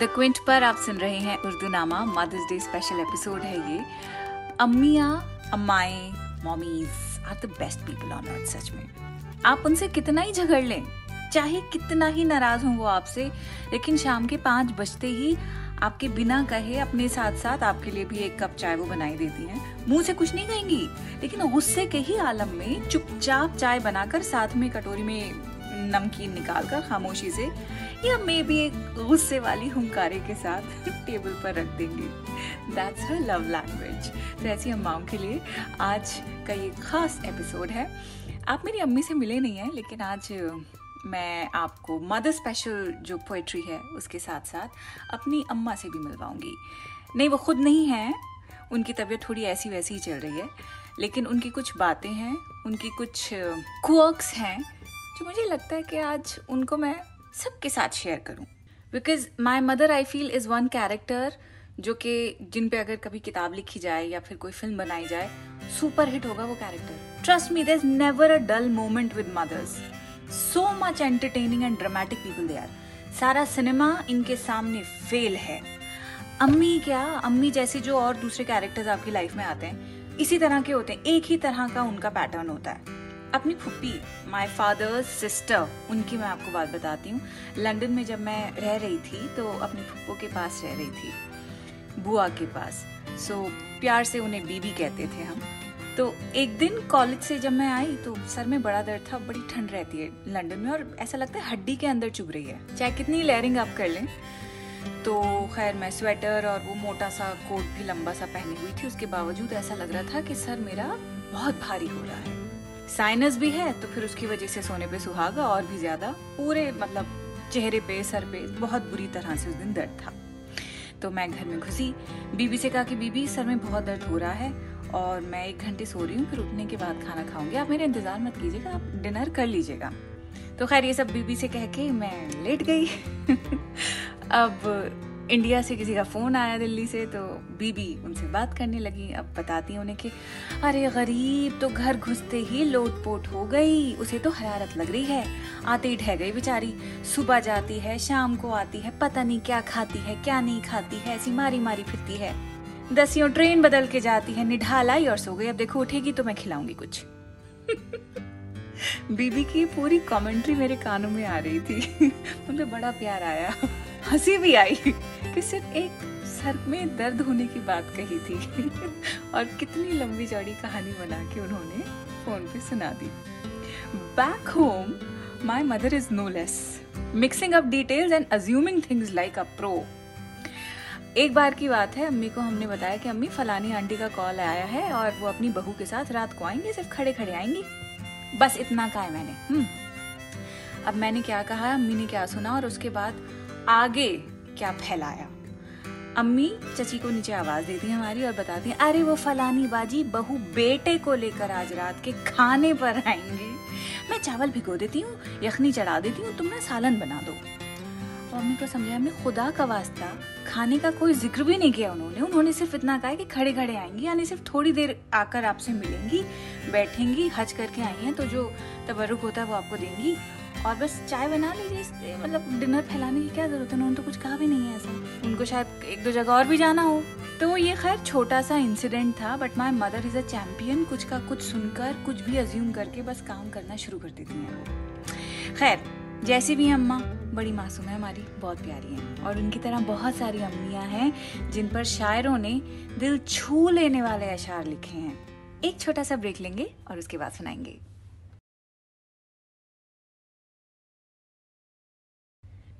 The Quint पर आप सुन रहे हैं उर्दू नामा मदर्स डे स्पेशल एपिसोड है ये। अम्मिया, अम्माए, mommies are the best people on earth सच में। आप उनसे कितना ही झगड़ लें, चाहे कितना ही नाराज़ हों वो आपसे, लेकिन शाम के पाँच बजते ही आपके बिना कहे, अपने साथ साथ आपके लिए भी एक कप चाय वो बनाई देती हैं। मुँह से कुछ नहीं कहेंगी, लेकिन गुस्से के ही आलम में चुपचाप चाय बनाकर साथ में कटोरी में नमकीन निकाल कर खामोशी से या मे भी एक गुस्से वाली हुंकारे के साथ टेबल पर रख देंगे। दैट्स हर लव लैंग्वेज तो ऐसी अम्माओं के लिए आज का ये खास एपिसोड है। आप मेरी अम्मी से मिले नहीं हैं, लेकिन आज मैं आपको मदर स्पेशल जो पोइट्री है, उसके साथ साथ अपनी अम्मा से भी मिलवाऊँगी। नहीं, वो खुद नहीं हैं। उनकी तबीयत थोड़ी ऐसी वैसी ही चल रही है। लेकिन उनकी कुछ बातें हैं, उनकी कुछ क्वर्क्स हैं, जो मुझे लगता है कि आज उनको मैं सबके साथ शेयर करूँ। Because my mother I feel is one character जो कि जिन पे अगर कभी किताब लिखी जाए या फिर कोई फ़िल्म बनाई जाए सुपर हिट होगा वो character trust me there never a dull moment with mothers so much entertaining and dramatic people they are सारा सिनेमा इनके सामने फेल है। अम्मी क्या, अम्मी जैसे जो और दूसरे कैरेक्टर्स आपकी लाइफ में आते हैं, इसी तरह के होते हैं। एक ही तरह का उनका पैटर्न होता है। अपनी फुप्पी माय फादर्स सिस्टर उनकी मैं आपको बात बताती हूँ। लंदन में जब मैं रह रही थी तो अपनी फुप्पो के पास रह रही थी बुआ के पास। सो so, प्यार से उन्हें बीबी कहते थे हम। तो एक दिन कॉलेज से जब मैं आई तो सर में बड़ा दर्द था बड़ी ठंड रहती है लंदन में और ऐसा लगता है हड्डी के अंदर चुभ रही है। चाहे कितनी लेयरिंग आप कर लें। तो खैर मैं स्वेटर और वो मोटा सा कोट भी लंबा सा पहनी हुई थी। उसके बावजूद ऐसा लग रहा था कि सर मेरा बहुत भारी हो रहा है। साइनस भी है तो फिर उसकी वजह से सोने पे सुहागा और भी ज़्यादा। पूरे मतलब चेहरे पे, सर पे बहुत बुरी तरह से उस दिन दर्द था। तो मैं घर में घुसी। बीबी से कहा कि, बीबी, सर में बहुत दर्द हो रहा है और मैं एक घंटे सो रही हूँ, फिर उठने के बाद खाना खाऊँगी। आप मेरा इंतज़ार मत कीजिएगा, आप डिनर कर लीजिएगा। तो खैर, ये सब बीबी से कह के मैं लेट गई। अब इंडिया से किसी का फ़ोन आया दिल्ली से तो बीबी उनसे बात करने लगी। अब बताती हैं उन्हें कि, अरे, गरीब तो घर घुसते ही लोट पोट हो गई, उसे तो हरारत लग रही है। आते ही ढह गई बेचारी। सुबह जाती है, शाम को आती है, पता नहीं क्या खाती है, क्या नहीं खाती है, ऐसी मारी मारी फिरती है। दसियों ट्रेन बदल के जाती है, निढाल आई और सो गई। अब देखो, उठेगी तो मैं खिलाऊँगी कुछ। बीबी की पूरी कमेंट्री मेरे कानों में आ रही थी। मुझे बड़ा प्यार आया। हँसी भी आई कि सिर्फ़ एक सर में दर्द होने की बात कही थी। और कितनी लंबी चौड़ी कहानी बना के उन्होंने फ़ोन पे सुना दी। Back home my mother is no less mixing up details and assuming things like a pro एक बार की बात है, अम्मी को हमने बताया कि अम्मी, फलानी आंटी का कॉल आया है और वो अपनी बहू के साथ रात को आएँगे, सिर्फ़ खड़े खड़े आएँगी। बस इतना कहा है मैंने। हम्म। अब मैंने क्या कहा, अम्मी ने क्या सुना और उसके बाद आगे क्या फैलाया? अम्मी चची को नीचे आवाज़ देती है हमारी और बताती हैं अरे वो फलानी बाजी बहू बेटे को लेकर आज रात के खाने पर आएँगे। मैं चावल भिगो देती हूँ, यखनी चढ़ा देती हूँ, तुम ना सालन बना दो। अम्मी को समझाया मैं खुदा का वास्ता खाने का कोई ज़िक्र भी नहीं किया उन्होंने। उन्होंने सिर्फ़ इतना कहा कि खड़े खड़े आएँगी, यानी सिर्फ़ थोड़ी देर आकर आपसे मिलेंगी, बैठेंगी, हज करके आई हैं तो जो तबरुक होता है वो आपको देंगी। और बस चाय बना लीजिए मतलब डिनर फैलाने की क्या ज़रूरत है? उन्होंने तो कुछ कहा भी नहीं है ऐसा। उनको शायद एक दो जगह और भी जाना हो। तो ये खैर छोटा सा इंसिडेंट था but my mother is a champion कुछ का कुछ सुनकर, कुछ भी अज्यूम करके बस काम करना शुरू कर देती हैं खैर, जैसी भी अम्मा बड़ी मासूम है हमारी, बहुत प्यारी हैं। और उनकी तरह बहुत सारी अम्मियाँ हैं, जिन पर शायरों ने दिल छू लेने वाले अशार लिखे हैं। एक छोटा सा ब्रेक लेंगे और उसके बाद सुनाएँगे।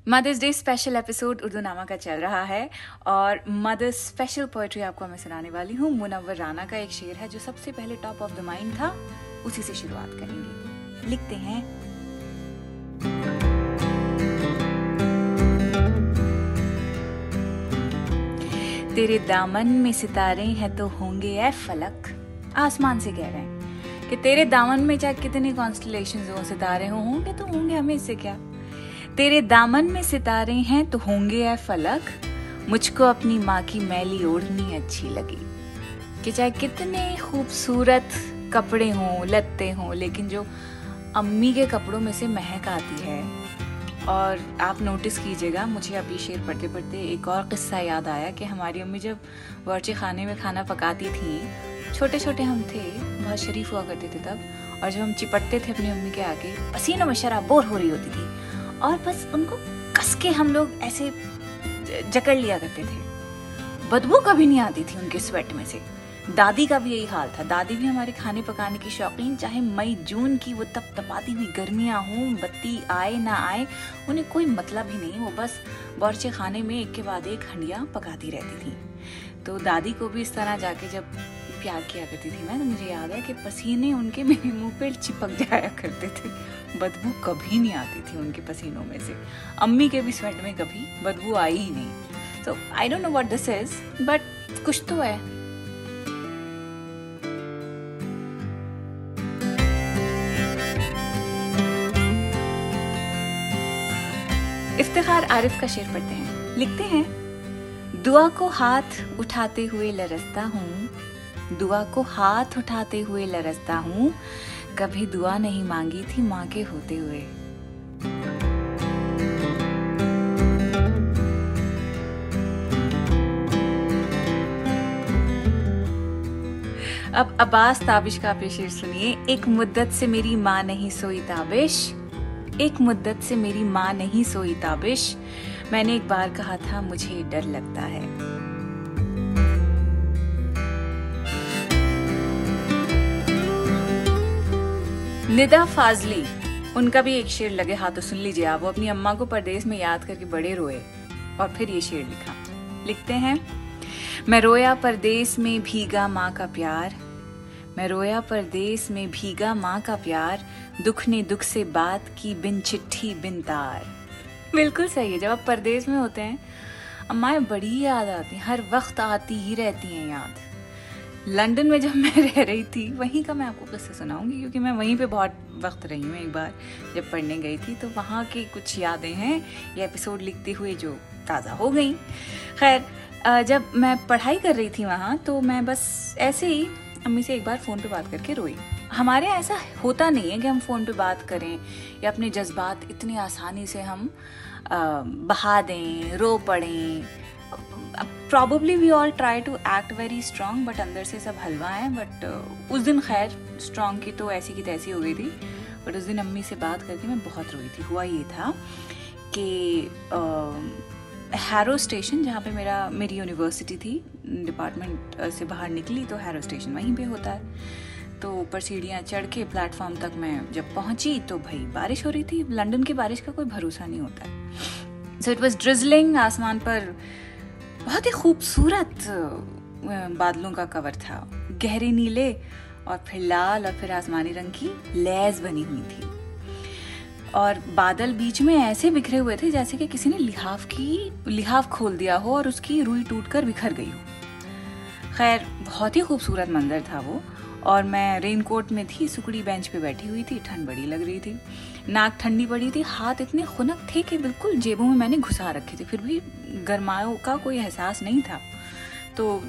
Mothers day special episode Urdunama का चल रहा है और मदर्स स्पेशल पोएट्री आपको मैं सुनाने वाली हूँ। मुनव्वर राना का एक शेर है जो सबसे पहले टॉप ऑफ़ द माइंड था, उसी से शुरुआत करेंगे। लिखते हैं तेरे दामन में सितारे हैं तो होंगे ऐ फलक। आसमान से कह रहे हैं कि तेरे दामन में चाहे कितने कॉन्स्टलेशन हो, सितारे हो, होंगे तो होंगे, हमें इससे क्या? तेरे दामन में सितारे हैं तो होंगे ऐ फलक। मुझको अपनी माँ की मैली ओढ़नी अच्छी लगी। कि चाहे कितने खूबसूरत कपड़े हों, लत्ते हों, लेकिन जो अम्मी के कपड़ों में से महक आती है और आप नोटिस कीजिएगा, मुझे अभी शेर पढ़ते पढ़ते एक और किस्सा याद आया कि हमारी अम्मी जब वर्चे खाने में खाना पकाती थी छोटे छोटे हम थे, बहुत शरीफ हुआ करते थे तब, और जब हम चिपटते थे अपनी अम्मी के आगे, पसीनों में शराब बोर हो रही होती थी, और बस उनको कस के हम लोग ऐसे जकड़ लिया करते थे। बदबू कभी नहीं आती थी उनके स्वेट में से। दादी का भी यही हाल था। दादी भी हमारे खाने पकाने की शौकीन, चाहे मई, जून की, वो तप तपाती हुई गर्मियाँ हों, बत्ती आए ना आए, उन्हें कोई मतलब ही नहीं, वो बस बर्चे खाने में एक के बाद एक हंडिया पकाती रहती थी। तो दादी को भी इस तरह जाके जब प्यार किया करती थी मैं तो मुझे याद है कि पसीने उनके मेरे मुँह पे चिपक जाया करते थे। बदबू कभी नहीं आती थी उनके पसीनों में से। अम्मी के भी स्वेट में कभी बदबू आई ही नहीं। So I don't know what this is but कुछ तो है। इफ्तिखार आरिफ का शेर पढ़ते हैं। लिखते हैं, दुआ को हाथ उठाते हुए लरसता हूँ, दुआ को हाथ उठाते हुए लरसता हूँ, कभी दुआ नहीं मांगी थी माँ के होते हुए। अब अब्बास ताबिश का आप शेर सुनिए। एक मुद्दत से मेरी माँ नहीं सोई ताबिश। एक मुद्दत से मेरी माँ नहीं सोई ताबिश। मैंने एक बार कहा था, मुझे डर लगता है। निदा फाजली, उनका भी एक शेर लगे हाथ तो सुन लीजिए आप। वो अपनी अम्मा को परदेश में याद करके बड़े रोए और फिर ये शेर लिखा। लिखते हैं, मैं रोया परदेश में भीगा माँ का प्यार मैं रोया परदेश में भीगा माँ का प्यार, दुख ने दुख से बात की बिन चिट्ठी बिन तार। बिल्कुल सही है, जब आप परदेश में होते हैं, अम्माएँ बड़ी याद आती हैं, हर वक्त आती ही रहती हैं याद। लंदन में जब मैं रह रही थी, वहीं का मैं आपको किस्से सुनाऊँगी, क्योंकि मैं वहीं पे बहुत वक्त रही हूँ एक बार, जब पढ़ने गई थी तो वहाँ की कुछ यादें हैं, ये एपिसोड लिखते हुए जो ताज़ा हो गई। खैर जब मैं पढ़ाई कर रही थी वहाँ तो मैं बस ऐसे ही अम्मी से एक बार फ़ोन पे बात करके रोई। हमारे यहाँ ऐसा होता नहीं है कि हम फ़ोन पे बात करें या अपने जज्बात इतनी आसानी से हम बहा दें, रो पड़ें। Probably we all try to act very strong but अंदर से सब हलवा है बट उस दिन खैर स्ट्रांग की तो ऐसी की तैसी हो गई थी। बट उस दिन अम्मी से बात करके मैं बहुत रोई थी। हुआ ये था कि हैरो स्टेशन जहाँ पे मेरा, मेरी यूनिवर्सिटी थी डिपार्टमेंट से बाहर निकली तो हैरो स्टेशन वहीं पे होता है। तो ऊपर सीढ़ियाँ चढ़ के प्लेटफॉर्म तक मैं जब पहुँची तो भाई बारिश हो रही थी। लंदन की बारिश का कोई भरोसा नहीं होता। है सो इट वॉज़ ड्रिजलिंग आसमान पर बहुत ही खूबसूरत बादलों का कवर था। गहरे नीले और फिर लाल और फिर आसमानी रंग की लैज बनी हुई थी। और बादल बीच में ऐसे बिखरे हुए थे जैसे कि किसी ने लिहाफ की, लिहाफ खोल दिया हो और उसकी रुई टूट कर बिखर गई हो। खैर, बहुत ही खूबसूरत मंजर था वो और मैं रेनकोट में थी सुकड़ी बेंच पे बैठी हुई थी, ठंड बड़ी लग रही थी, नाक ठंडी पड़ी थी, हाथ इतने खुनक थे कि बिल्कुल जेबों में मैंने घुसा रखे थे, फिर भी गर्माओं का कोई एहसास नहीं था। तो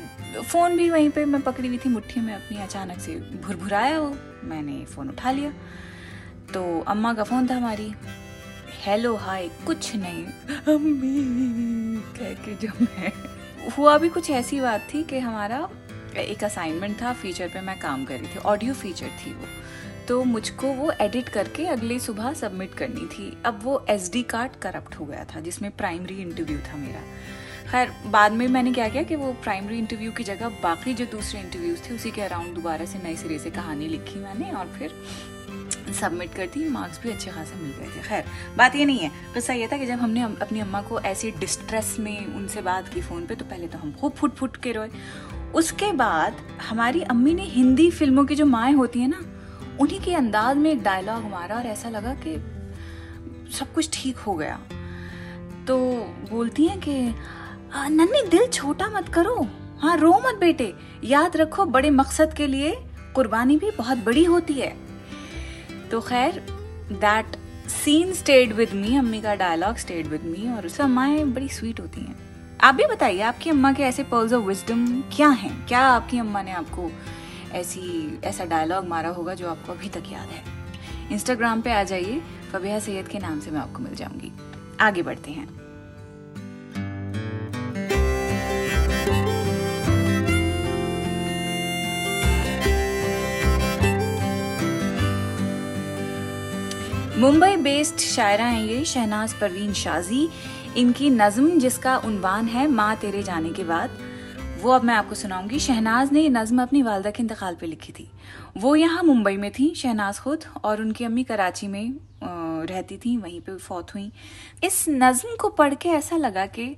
फ़ोन भी वहीं पे मैं पकड़ी हुई थी मुट्ठी में अपनी अचानक से, भुरभुराया वो, मैंने फ़ोन उठा लिया। तो अम्मा का फ़ोन था हमारी। हेलो हाय कुछ नहीं। अम्मी, कह के जो मैं हुआ भी कुछ ऐसी बात थी कि हमारा एक असाइनमेंट था फीचर पे मैं काम कर रही थी ऑडियो फीचर थी वो। तो मुझको वो एडिट करके अगले सुबह सबमिट करनी थी। अब वो एस डी कार्ड करप्ट हो गया था, जिसमें प्राइमरी इंटरव्यू था मेरा। खैर, बाद में मैंने क्या किया कि वो प्राइमरी इंटरव्यू की जगह बाकी जो दूसरे इंटरव्यूज़ थे, उसी के अराउंड दोबारा से नए सिरे से कहानी लिखी मैंने और फिर सबमिट कर दी मार्क्स भी अच्छे खासे मिल गए थे। खैर, बात ये नहीं है। किस्सा ये था कि जब हमने अपनी अम्मा को ऐसी डिस्ट्रेस में उनसे बात की फ़ोन पे तो पहले तो हम खूब फुट फुट के रोए। उसके बाद हमारी अम्मी ने हिंदी फ़िल्मों की जो माएँ होती हैं ना, उन्हीं के अंदाज में एक डायलॉग मारा और ऐसा लगा कि सब कुछ ठीक हो गया। तो बोलती हैं कि नन्नी दिल छोटा मत करो। हाँ रो मत बेटे। याद रखो, बड़े मकसद के लिए कुर्बानी भी बहुत बड़ी होती है। तो खैर that scene stayed with me अम्मी का डायलॉग स्टेड विद मी और उससे अम्माएँ बड़ी स्वीट होती हैं। आप भी बताइए, आपकी अम्मा के ऐसे पर्ल्स ऑफ़ विजडम क्या हैं? क्या आपकी अम्मा ने आपको ऐसी, ऐसा डायलॉग मारा होगा जो आपको अभी तक याद है? इंस्टाग्राम पे आ जाइए फबिया सैयद के नाम से मैं आपको मिल जाऊँगी। आगे बढ़ते हैं। मुंबई बेस्ड शायरा हैं ये, शहनाज परवीन शाजी। इनकी नज्म, जिसका उनवान है, माँ तेरे जाने के बाद। वो अब मैं आपको सुनाऊँगी। शहनाज ने ये नज्म अपनी वालदा के इंतकाल पे लिखी थी। वो यहाँ मुंबई में थी, शहनाज खुद, और उनकी अम्मी कराची में रहती थी, वहीं पे फौत हुई। इस नज्म को पढ़ के ऐसा लगा कि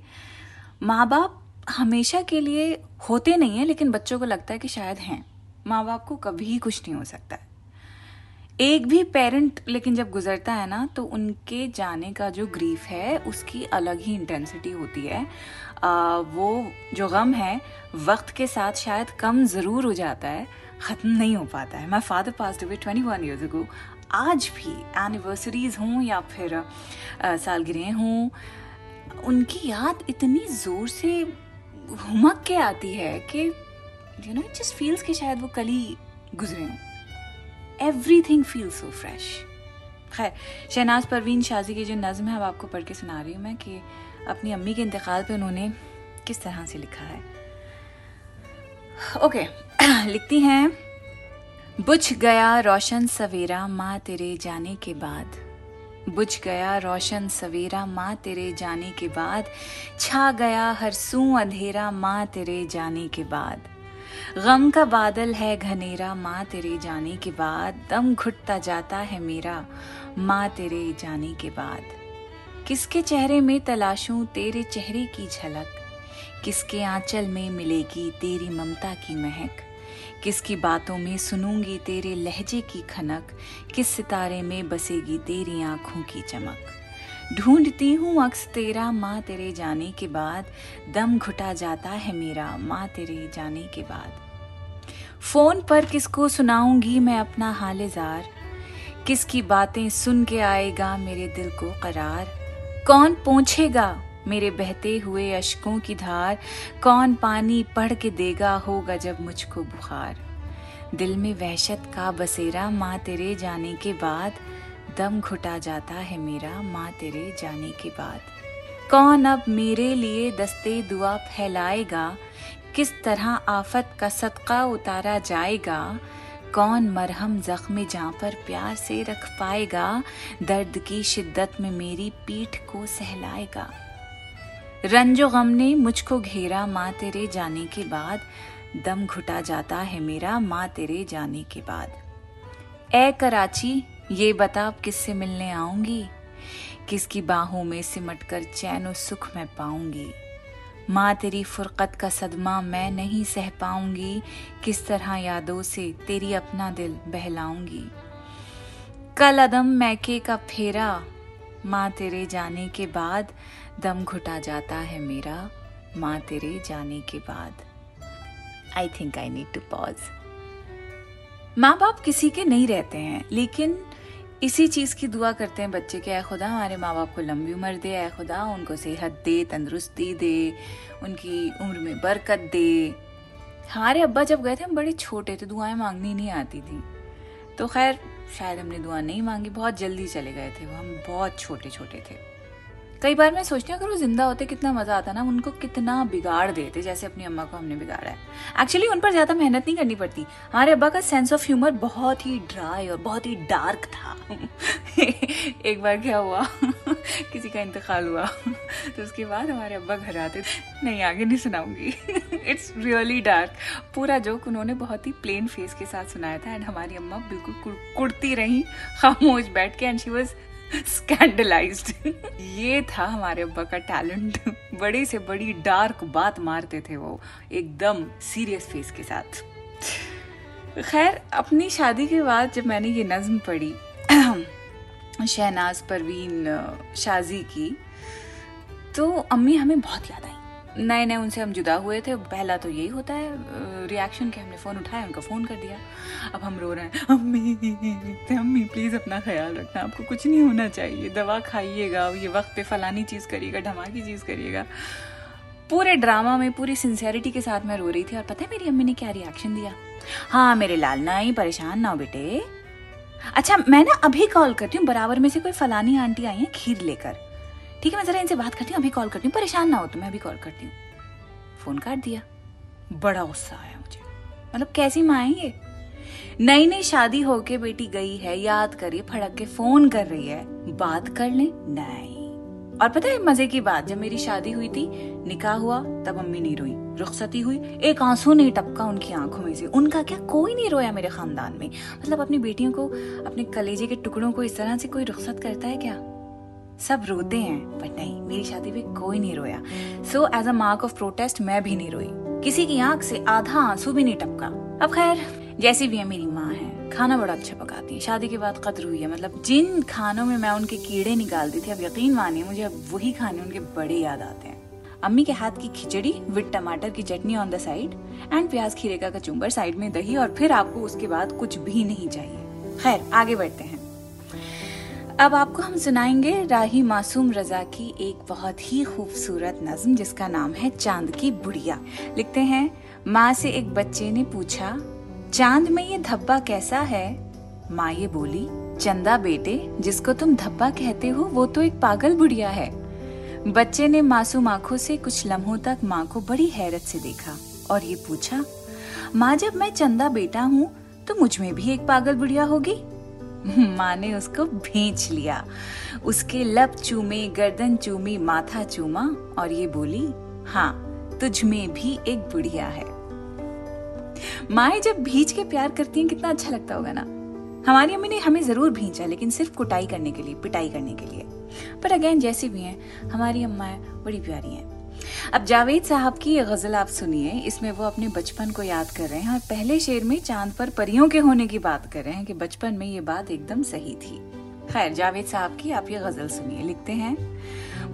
माँ बाप हमेशा के लिए होते नहीं हैं, लेकिन बच्चों को लगता है कि शायद हैं। माँ बाप को कभी कुछ नहीं हो सकता। है एक भी पेरेंट लेकिन जब गुजरता है ना तो उनके जाने का जो ग्रीफ है उसकी अलग ही इंटेंसिटी होती है। आ, वो जो गम है वक्त के साथ शायद कम ज़रूर हो जाता है ख़त्म नहीं हो पाता है। My father pass away twenty one years ago आज भी एनिवर्सरीज हों या फिर सालगिरह हों उनकी याद इतनी ज़ोर से हुमक के आती है कि यू नो जस्ट फील्स कि शायद वो कल ही गुजरे हों। Every thing feel so fresh खैर शहनाज परवीन शाजी की जो नज़म है अब आपको पढ़ के सुना रही हूँ मैं कि अपनी अम्मी के इंतकाल पे उन्होंने किस तरह से लिखा है। ओके okay, लिखती हैं बुझ गया रोशन सवेरा माँ तेरे जाने के बाद। बुझ गया रोशन सवेरा माँ तेरे जाने के बाद। छा गया हर सू अंधेरा माँ तेरे जाने के बाद। गम का बादल है घनेरा, माँ तेरे जाने के बाद। दम घुटता जाता है मेरा, माँ तेरे जाने के बाद। किसके चेहरे में तलाशूं तेरे चेहरे की झलक? किसके आंचल में मिलेगी तेरी ममता की महक? किसकी बातों में सुनूँगी तेरे लहजे की खनक? किस सितारे में बसेगी तेरी आँखों की चमक? ढूंढती हूँ अक्स तेरा, माँ तेरे जाने के बाद। दम घुटा जाता है मेरा, माँ तेरे जाने के बाद। फ़ोन पर किसको सुनाऊँगी मैं अपना हाल जार किसकी बातें सुन के आएगा मेरे दिल को करार? कौन पहुंचेगा मेरे बहते हुए अशकों की धार? कौन पानी पढ़ के देगा होगा जब मुझको बुखार? दिल में वहशत का बसेरा, माँ तेरे जाने के बाद। दम घुटा जाता है मेरा माँ तेरे जाने के बाद। कौन अब मेरे लिए दस्ते दुआ फैलाएगा? किस तरह आफत का सदका उतारा जाएगा? कौन मरहम जख्म जहाँ पर प्यार से रख पाएगा? दर्द की शिद्दत में मेरी पीठ को सहलाएगा। रंजो गम ने मुझको घेरा माँ तेरे जाने के बाद। दम घुटा जाता है मेरा माँ तेरे जाने के बाद। ए कराची ये बता, अब किससे मिलने आऊँगी? किसकी बाहों में सिमट कर चैन और सुख मैं पाऊँगी? माँ, तेरी फुरकत का सदमा मैं नहीं सह पाऊँगी। किस तरह यादों से तेरी अपना दिल बहलाऊँगी? कल अदम मैके का फेरा, माँ, तेरे जाने के बाद दम घुटा जाता है मेरा। माँ, तेरे जाने के बाद। I think I need to pause माँ बाप किसी के नहीं रहते हैं, लेकिन इसी चीज़ की दुआ करते हैं बच्चे के खुदा, हमारे माँ बाप को लंबी उम्र दे आए खुदा, उनको सेहत दे, तंदुरुस्ती दे, उनकी उम्र में बरकत दे। हमारे अब्बा जब गए थे, हम बड़े छोटे थे, दुआएँ मांगनी नहीं आती थी। तो खैर, शायद हमने दुआ नहीं मांगी, बहुत जल्दी चले गए थे वो, हम बहुत छोटे छोटे थे। कई बार मैं सोचती हूँ, अगर वो ज़िंदा होते, कितना मज़ा आता ना, उनको कितना बिगाड़ देते, जैसे अपनी अम्मा को हमने बिगाड़ा है। एक्चुअली उन पर ज़्यादा मेहनत नहीं करनी पड़ती। हमारे अब्बा का सेंस ऑफ़ ह्यूमर बहुत ही ड्राई और बहुत ही डार्क था। एक बार क्या हुआ? किसी का इंतकाल हुआ। तो उसके बाद हमारे अब्बा घर आते थे। नहीं, आगे नहीं सुनाऊँगी। इट्स रियली डार्क पूरा जोक उन्होंने बहुत ही प्लेन फेस के साथ सुनाया था। एंड हमारी अम्मा बिल्कुल कुड़ती रही, खामोश बैठ के एंड शी वॉज़ स्कैंडलाइज्ड ये था हमारे अब्बा का टैलेंट बड़े से बड़ी डार्क बात मारते थे वो, एकदम सीरियस फेस के साथ। खैर, अपनी शादी के बाद जब मैंने ये नज्म पढ़ी, शहनाज परवीन शाजी की तो अम्मी हमें बहुत याद आई। नए नए उनसे हम जुदा हुए थे। पहला तो यही होता है रिएक्शन के हमने फ़ोन उठाया, उनका फ़ोन कर दिया। अब हम रो रहे हैं, अम्मी अम्मी प्लीज़ अपना ख्याल रखना, आपको कुछ नहीं होना चाहिए। दवा खाइएगा, ये वक्त पे फलानी चीज़ करिएगा, धमाकी चीज़ करिएगा। पूरे ड्रामा में, पूरी सिंसियरिटी के साथ मैं रो रही थी और पता है मेरी अम्मी ने क्या रिएक्शन दिया? हाँ मेरे लाल ना ही परेशान ना हो बेटे। अच्छा मैं ना अभी कॉल करती हूँ, बराबर में से कोई फलानी आंटी आई है, खीर लेकर। ठीक है, मैं जरा इनसे बात करती हूँ, अभी कॉल करती हूँ। परेशान ना हो तो मैं अभी कॉल करती हूँ। फ़ोन काट दिया। बड़ा गुस्सा आया मुझे। मतलब कैसी माँ है ये? नई नई शादी होके बेटी गई है, याद करिए, फड़क के फ़ोन कर रही है। बात कर ले, नहीं। और पता है, मज़े की बात, जब मेरी शादी हुई थी, निकाह हुआ, तब अम्मी नहीं रोई। रुखसती हुई, एक आँसू नहीं टपका उनकी आँखों में से। उनका क्या, कोई नहीं रोया मेरे खानदान में। मतलब अपनी बेटियों को, अपने कलेजे के टुकड़ों को इस तरह से कोई रुखसत करता है क्या? सब रोते हैं बट नहीं, मेरी शादी पे कोई नहीं रोया। So as a mark of protest मैं भी नहीं रोई। किसी की आँख से आधा आँसू भी नहीं टपका। अब खैर, जैसी भी है मेरी माँ है, खाना बड़ा अच्छा पकाती है। शादी के बाद कदर हुई है। मतलब जिन खानों में मैं उनके कीड़े निकालती थी, अब यकीन मानिए, मुझे अब वही खाने उनके बड़े याद आते हैं। अम्मी के हाथ की खिचड़ी, विद टमाटर की chutney on the side and प्याज खीरे का कचुम्बर साइड में दही, और फिर आपको उसके बाद कुछ भी नहीं चाहिए। खैर, आगे बढ़ते हैं। अब आपको हम सुनाएँगे राही मासूम रजा की एक बहुत ही खूबसूरत नज्म, जिसका नाम है चाँद की बुढ़िया। लिखते हैं, माँ से एक बच्चे ने पूछा, चाँद में ये धब्बा कैसा है? माँ ये बोली, चंदा बेटे, जिसको तुम धब्बा कहते हो, वो तो एक पागल बुढ़िया है। बच्चे ने मासूम आँखों से कुछ लम्हों तक माँ को बड़ी हैरत से देखा और ये पूछा, माँ, जब मैं चंदा बेटा हूँ तो मुझमें भी एक पागल बुढ़िया होगी? माँ ने उसको भेज लिया। उसके लब चूमे, गर्दन चूमी, माथा चूमा और ये बोली हाँ तुझ में भी एक बुढ़िया है। माए जब भीज के प्यार करती हैं, कितना अच्छा लगता होगा ना। हमारी अम्मी ने हमें ज़रूर भींचा, लेकिन सिर्फ़ कुटाई करने के लिए, पिटाई करने के लिए। पर अगेन जैसी भी हैं, हमारी अम्मा बड़ी प्यारी हैं। अब जावेद साहब की ये गज़ल आप सुनिए। इसमें वो अपने बचपन को याद कर रहे हैं और पहले शेर में चाँद पर परियों के होने की बात कर रहे हैं कि बचपन में ये बात एकदम सही थी। खैर, जावेद साहब की आप ये गज़ल सुनिए, लिखते हैं।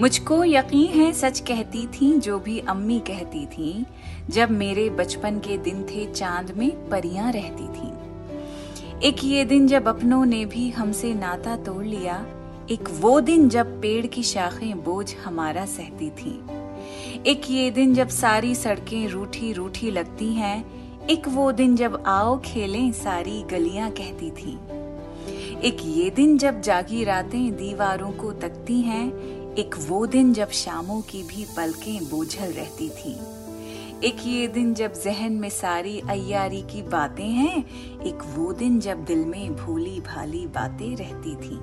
मुझको यकीन है सच कहती थी जो भी अम्मी कहती थी, जब मेरे बचपन के दिन थे चाँद में परियाँ रहती थी। एक ये दिन जब अपनों ने भी हमसे नाता तोड़ लिया, एक वो दिन जब पेड़ की शाखें बोझ हमारा सहती थी। एक ये दिन जब सारी सड़कें रूठी रूठी लगती हैं, एक वो दिन जब आओ खेलें सारी गलियाँ कहती थी। एक ये दिन जब जागी रातें दीवारों को तकती हैं, एक वो दिन जब शामों की भी पलकें बोझल रहती थी। एक ये दिन जब जहन में सारी अयारी की बातें हैं, एक वो दिन जब दिल में भूली भाली बातें रहती थी।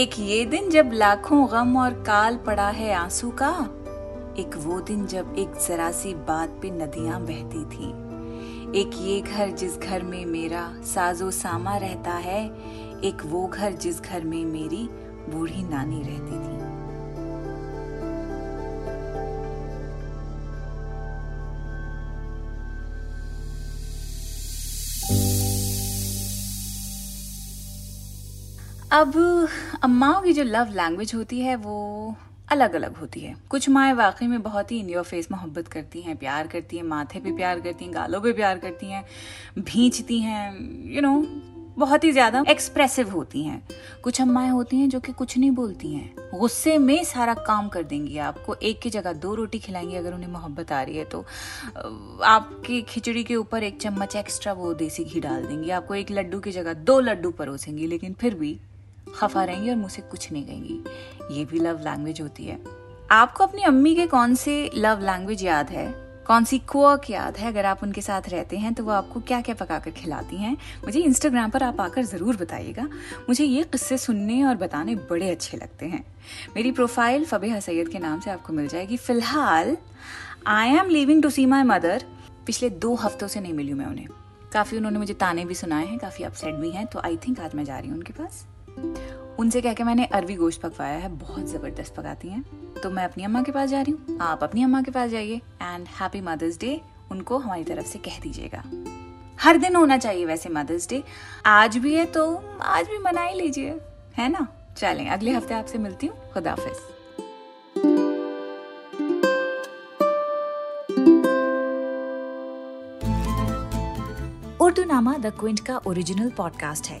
एक ये दिन जब लाखों गम और काल पड़ा है आँसू का एक वो दिन जब एक जरा सी बात पे नदियाँ बहती थी। एक ये घर जिस घर में मेरा साजो सामा रहता है, एक वो घर जिस घर में मेरी बूढ़ी नानी रहती थी। अब अम्माओं की जो लव लैंग्वेज होती है, वो अलग अलग होती है। कुछ माएँ वाकई में बहुत ही इन योर फेस मोहब्बत करती हैं, प्यार करती हैं, माथे पे प्यार करती हैं, गालों पे प्यार करती हैं, भींचती हैं यू नो बहुत ही ज़्यादा एक्सप्रेसिव होती हैं। कुछ अम्माएँ होती हैं जो कि कुछ नहीं बोलती हैं। गुस्से में सारा काम कर देंगी आपको, एक की जगह दो रोटी खिलाएँगी अगर उन्हें मोहब्बत आ रही है तो। आपकी खिचड़ी के ऊपर एक चम्मच एक्स्ट्रा वो देसी घी डाल देंगी, आपको एक लड्डू की जगह दो लड्डू परोसेंगी, लेकिन फिर भी खफा रहेंगी और मुझसे कुछ नहीं कहेंगी। ये भी लव लैंग्वेज होती है। आपको अपनी अम्मी के कौन से लव लैंग्वेज याद है? कौन सी क्वर्क याद है? अगर आप उनके साथ रहते हैं तो वो आपको क्या क्या पका कर खिलाती हैं? मुझे इंस्टाग्राम पर आप आकर ज़रूर बताइएगा। मुझे ये किस्से सुनने और बताने बड़े अच्छे लगते हैं। मेरी प्रोफ़ाइल फबेहा सैयद के नाम से आपको मिल जाएगी। फ़िलहाल I am living to see my mother पिछले दो हफ्तों से नहीं मिली मैं उन्हें। काफ़ी उन्होंने मुझे ताने भी सुनाए हैं, काफ़ी अपसेट भी हैं तो आई थिंक आज मैं जा रही हूँ उनके पास। उनसे कह के मैंने अरवी गोश्त पकवाया है, बहुत ज़बरदस्त पकाती हैं। तो मैं अपनी अम्मा के पास जा रही हूँ। आप अपनी अम्मा के पास जाइए एंड हैप्पी मदर्स डे उनको हमारी तरफ़ से कह दीजिएगा। हर दिन होना चाहिए वैसे मदर्स डे आज भी है तो आज भी मना ही लीजिए, है ना? चलें, अगले हफ़्ते आपसे मिलती हूँ। खुदाफिज उर्दू नामा द क्विंट का ओरिजिनल पॉडकास्ट है।